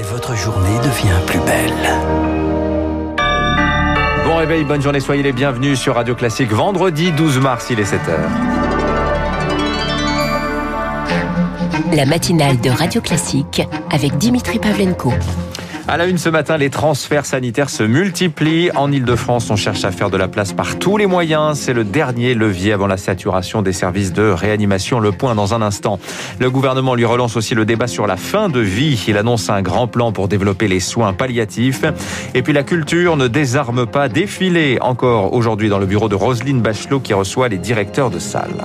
Et votre journée devient plus belle. Bon réveil, bonne journée, soyez les bienvenus sur Radio Classique. Vendredi 12 mars, il est 7h. La matinale de Radio Classique avec Dimitri Pavlenko. À la une ce matin, les transferts sanitaires se multiplient. En Ile-de-France, on cherche à faire de la place par tous les moyens. C'est le dernier levier avant la saturation des services de réanimation. Le point dans un instant. Le gouvernement lui relance aussi le débat sur la fin de vie. Il annonce un grand plan pour développer les soins palliatifs. Et puis la culture ne désarme pas. Défilé encore aujourd'hui dans le bureau de Roselyne Bachelot qui reçoit les directeurs de salle.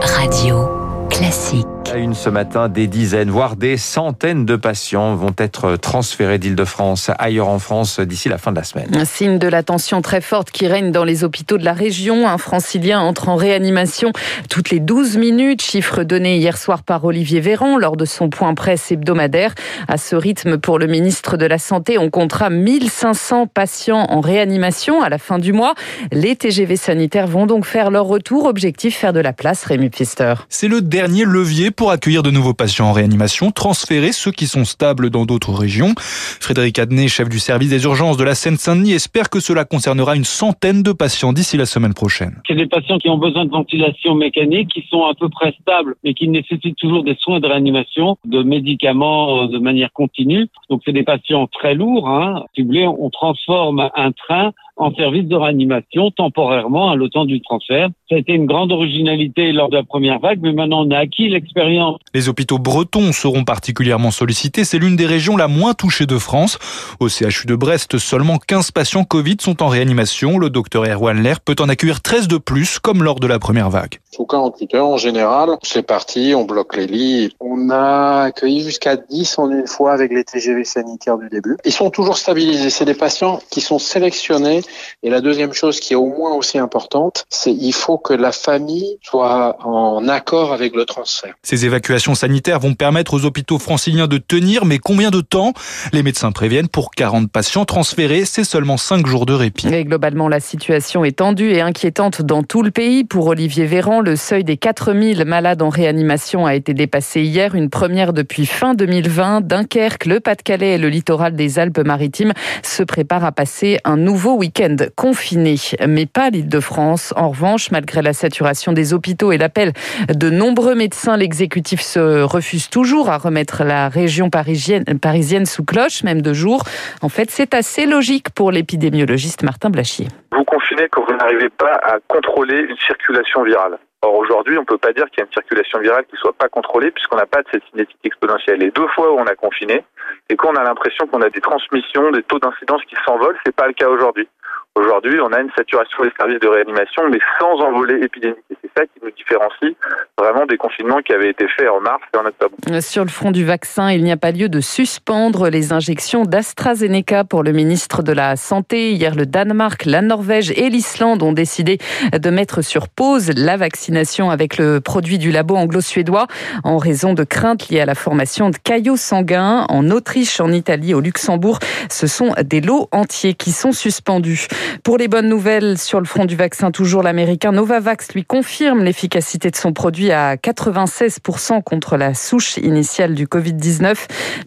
Radio Classique. À une ce matin, des dizaines, voire des centaines de patients vont être transférés d'Île-de-France ailleurs en France d'ici la fin de la semaine. Un signe de la tension très forte qui règne dans les hôpitaux de la région. Un francilien entre en réanimation toutes les 12 minutes, chiffre donné hier soir par Olivier Véran lors de son point presse hebdomadaire. À ce rythme, pour le ministre de la Santé, on comptera 1500 patients en réanimation à la fin du mois. Les TGV sanitaires vont donc faire leur retour. Objectif, faire de la place, Rémi Pfister. C'est le dernier levier pour accueillir de nouveaux patients en réanimation, transférer ceux qui sont stables dans d'autres régions. Frédéric Adnet, chef du service des urgences de la Seine-Saint-Denis, espère que cela concernera une centaine de patients d'ici la semaine prochaine. C'est des patients qui ont besoin de ventilation mécanique, qui sont à peu près stables, mais qui nécessitent toujours des soins de réanimation, de médicaments euh, de manière continue. Donc c'est des patients très lourds. Hein. Si vous voulez, on transforme un train en service de réanimation temporairement à temps du transfert. Ça a été une grande originalité lors de la première vague, mais maintenant on a acquis l'expérience. Les hôpitaux bretons seront particulièrement sollicités. C'est l'une des régions la moins touchée de France. Au CHU de Brest, seulement 15 patients Covid sont en réanimation. Le docteur Erwan Lair peut en accueillir 13 de plus, comme lors de la première vague. Sous 48 heures, en général, c'est parti, on bloque les lits. On a accueilli jusqu'à 10 en une fois avec les TGV sanitaires du début. Ils sont toujours stabilisés. C'est des patients qui sont sélectionnés. Et la deuxième chose qui est au moins aussi importante, c'est il faut que la famille soit en accord avec le transfert. Ces évacuations sanitaires vont permettre aux hôpitaux franciliens de tenir, mais combien de temps? Les médecins préviennent pour 40 patients transférés, c'est seulement 5 jours de répit. Et globalement, la situation est tendue et inquiétante dans tout le pays. Pour Olivier Véran, le seuil des 4000 malades en réanimation a été dépassé hier, une première depuis fin 2020. Dunkerque, le Pas-de-Calais et le littoral des Alpes-Maritimes se préparent à passer un nouveau week-end confiné, mais pas l'Île-de-France. En revanche, malgré la saturation des hôpitaux et l'appel de nombreux médecins, l'exécutif se refuse toujours à remettre la région parisienne, parisienne sous cloche, même de jour. En fait, c'est assez logique pour l'épidémiologiste Martin Blachier. Vous confinez quand vous n'arrivez pas à contrôler une circulation virale. Or aujourd'hui, on ne peut pas dire qu'il y a une circulation virale qui ne soit pas contrôlée puisqu'on n'a pas de cette cinétique exponentielle. Les deux fois où on a confiné, et qu'on a l'impression qu'on a des transmissions, des taux d'incidence qui s'envolent, c'est pas le cas aujourd'hui. Aujourd'hui, on a une saturation des services de réanimation, mais sans envolée épidémique. Et c'est ça qui nous différencie vraiment des confinements qui avaient été faits en mars et en octobre. Sur le front du vaccin, il n'y a pas lieu de suspendre les injections d'AstraZeneca pour le ministre de la Santé. Hier, le Danemark, la Norvège et l'Islande ont décidé de mettre sur pause la vaccination avec le produit du labo anglo-suédois en raison de craintes liées à la formation de caillots sanguins. En Autriche, en Italie, au Luxembourg, ce sont des lots entiers qui sont suspendus. Pour les bonnes nouvelles sur le front du vaccin, toujours l'américain Novavax lui confirme l'efficacité de son produit à 96% contre la souche initiale du Covid-19,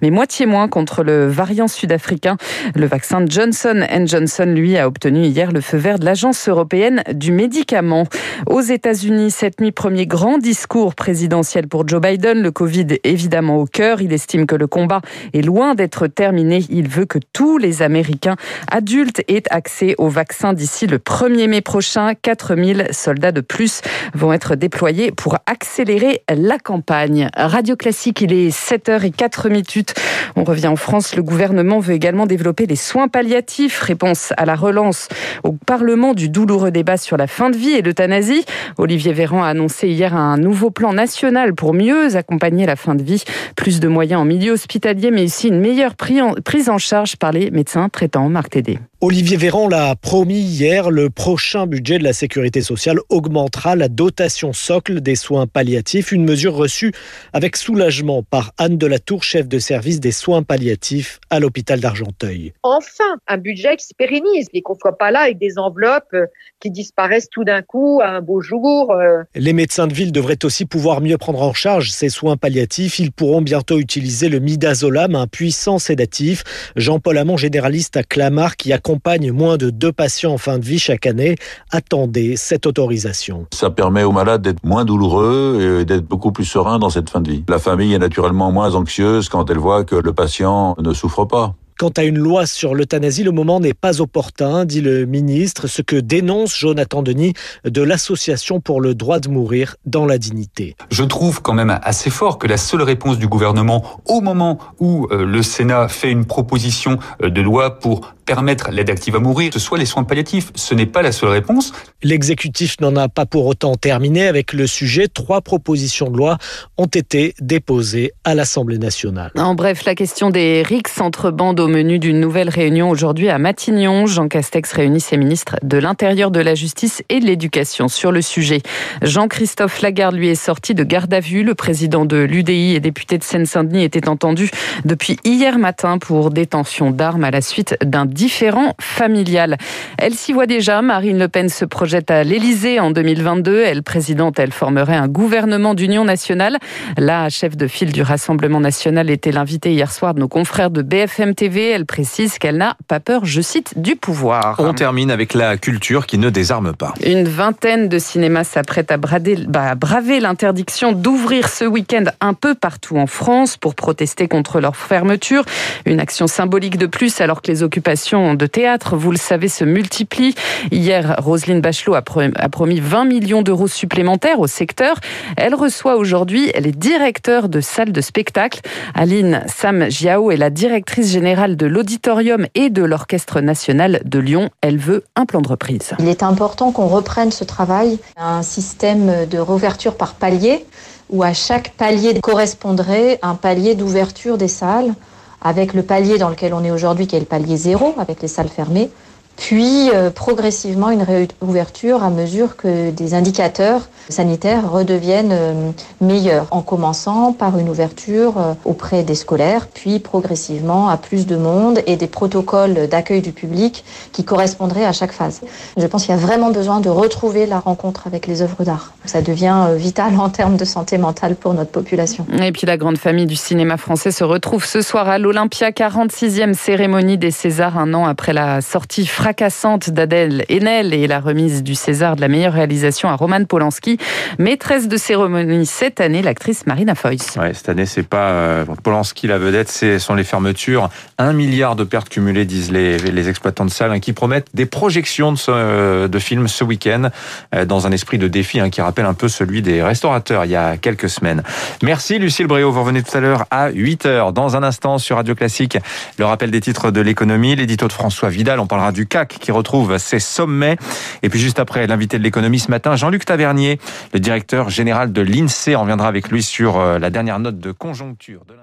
mais moitié moins contre le variant sud-africain. Le vaccin Johnson Johnson, lui, a obtenu hier le feu vert de l'Agence européenne du médicament. Aux États-Unis, cette nuit, premier grand discours présidentiel pour Joe Biden. Le Covid évidemment au cœur. Il estime que le combat est loin d'être terminé. Il veut que tous les Américains adultes aient accès au vaccin d'ici le 1er mai prochain. 4000 soldats de plus vont être déployés pour accélérer la campagne. Radio Classique, il est 7h04 minutes. On revient en France. Le gouvernement veut également développer les soins palliatifs. Réponse à la relance au Parlement du douloureux débat sur la fin de vie et l'euthanasie. Olivier Véran a annoncé hier un nouveau plan national pour mieux accompagner la fin de vie. Plus de moyens en milieu hospitalier, mais aussi une meilleure prise en charge par les médecins traitants. Marc Tédé. Olivier Véran l'a promis hier, le prochain budget de la sécurité sociale augmentera la dotation socle des soins palliatifs, une mesure reçue avec soulagement par Anne Delatour, chef de service des soins palliatifs à l'hôpital d'Argenteuil. Enfin, un budget qui se pérennise et qu'on ne soit pas là avec des enveloppes euh, qui disparaissent tout d'un coup à un beau jour. Euh. Les médecins de ville devraient aussi pouvoir mieux prendre en charge ces soins palliatifs. Ils pourront bientôt utiliser le midazolam, un puissant sédatif. Jean-Paul Hamon, généraliste à Clamart, qui accompagne moins de deux patients en fin de vie chaque année, attendait cette autorisation. Ça permet aux malades d'être moins douloureux et d'être beaucoup plus serein dans cette fin de vie. La famille est naturellement moins anxieuse quand elle voit que le patient ne souffre pas. Quant à une loi sur l'euthanasie, le moment n'est pas opportun, dit le ministre, ce que dénonce Jonathan Denis de l'Association pour le droit de mourir dans la dignité. Je trouve quand même assez fort que la seule réponse du gouvernement au moment où euh, le Sénat fait une proposition euh, de loi pour permettre l'aide active à mourir, ce soit les soins palliatifs. Ce n'est pas la seule réponse. L'exécutif n'en a pas pour autant terminé avec le sujet. Trois propositions de loi ont été déposées à l'Assemblée nationale. En bref, la question des rixes entre bandes au menu d'une nouvelle réunion aujourd'hui à Matignon. Jean Castex réunit ses ministres de l'Intérieur, de la Justice et de l'Éducation sur le sujet. Jean-Christophe Lagarde lui est sorti de garde à vue. Le président de l'UDI et député de Seine-Saint-Denis était entendu depuis hier matin pour détention d'armes à la suite d'un différent familial. Elle s'y voit déjà. Marine Le Pen se projette à l'Élysée en 2022. Elle présidente, elle formerait un gouvernement d'union nationale. La chef de file du Rassemblement national était l'invitée hier soir de nos confrères de BFM TV. Elle précise qu'elle n'a pas peur, je cite, du pouvoir. On termine avec la culture qui ne désarme pas. Une vingtaine de cinémas s'apprêtent à, bah, à braver l'interdiction d'ouvrir ce week-end un peu partout en France pour protester contre leur fermeture. Une action symbolique de plus alors que les occupations de théâtre, vous le savez, se multiplient. Hier, Roselyne Bachelot a promis 20 millions d'euros supplémentaires au secteur. Elle reçoit aujourd'hui les directeurs de salles de spectacle. Aline Sam Jiao est la directrice générale de l'Auditorium et de l'Orchestre national de Lyon. Elle veut un plan de reprise. Il est important qu'on reprenne ce travail, un système de réouverture par palier où à chaque palier correspondrait un palier d'ouverture des salles avec le palier dans lequel on est aujourd'hui, qui est le palier zéro, avec les salles fermées, puis euh, progressivement une réouverture à mesure que des indicateurs sanitaires redeviennent euh, meilleurs, en commençant par une ouverture euh, auprès des scolaires, puis progressivement à plus de monde et des protocoles d'accueil du public qui correspondraient à chaque phase. Je pense qu'il y a vraiment besoin de retrouver la rencontre avec les œuvres d'art. Ça devient vital en termes de santé mentale pour notre population. Et puis la grande famille du cinéma français se retrouve ce soir à l'Olympia, 46e cérémonie des Césars, un an après la sortie fracassante d'Adèle Haenel et la remise du César de la meilleure réalisation à Roman Polanski. Maîtresse de cérémonie cette année, l'actrice Marina Foïs. Ouais, cette année, c'est pas euh, Polanski la vedette, ce sont les fermetures. Un milliard de pertes cumulées, disent les, les exploitants de salles, hein, qui promettent des projections de, ce, de films ce week-end, euh, dans un esprit de défi hein, qui rappelle un peu celui des restaurateurs il y a quelques semaines. Merci Lucille Bréau, vous revenez tout à l'heure à 8h. Dans un instant sur Radio Classique, le rappel des titres de l'économie, l'édito de François Vidal, on parlera du Qui retrouve ses sommets. Et puis juste après, l'invité de l'économie ce matin, Jean-Luc Tavernier, le directeur général de l'INSEE. On reviendra avec lui sur euh, la dernière note de conjoncture de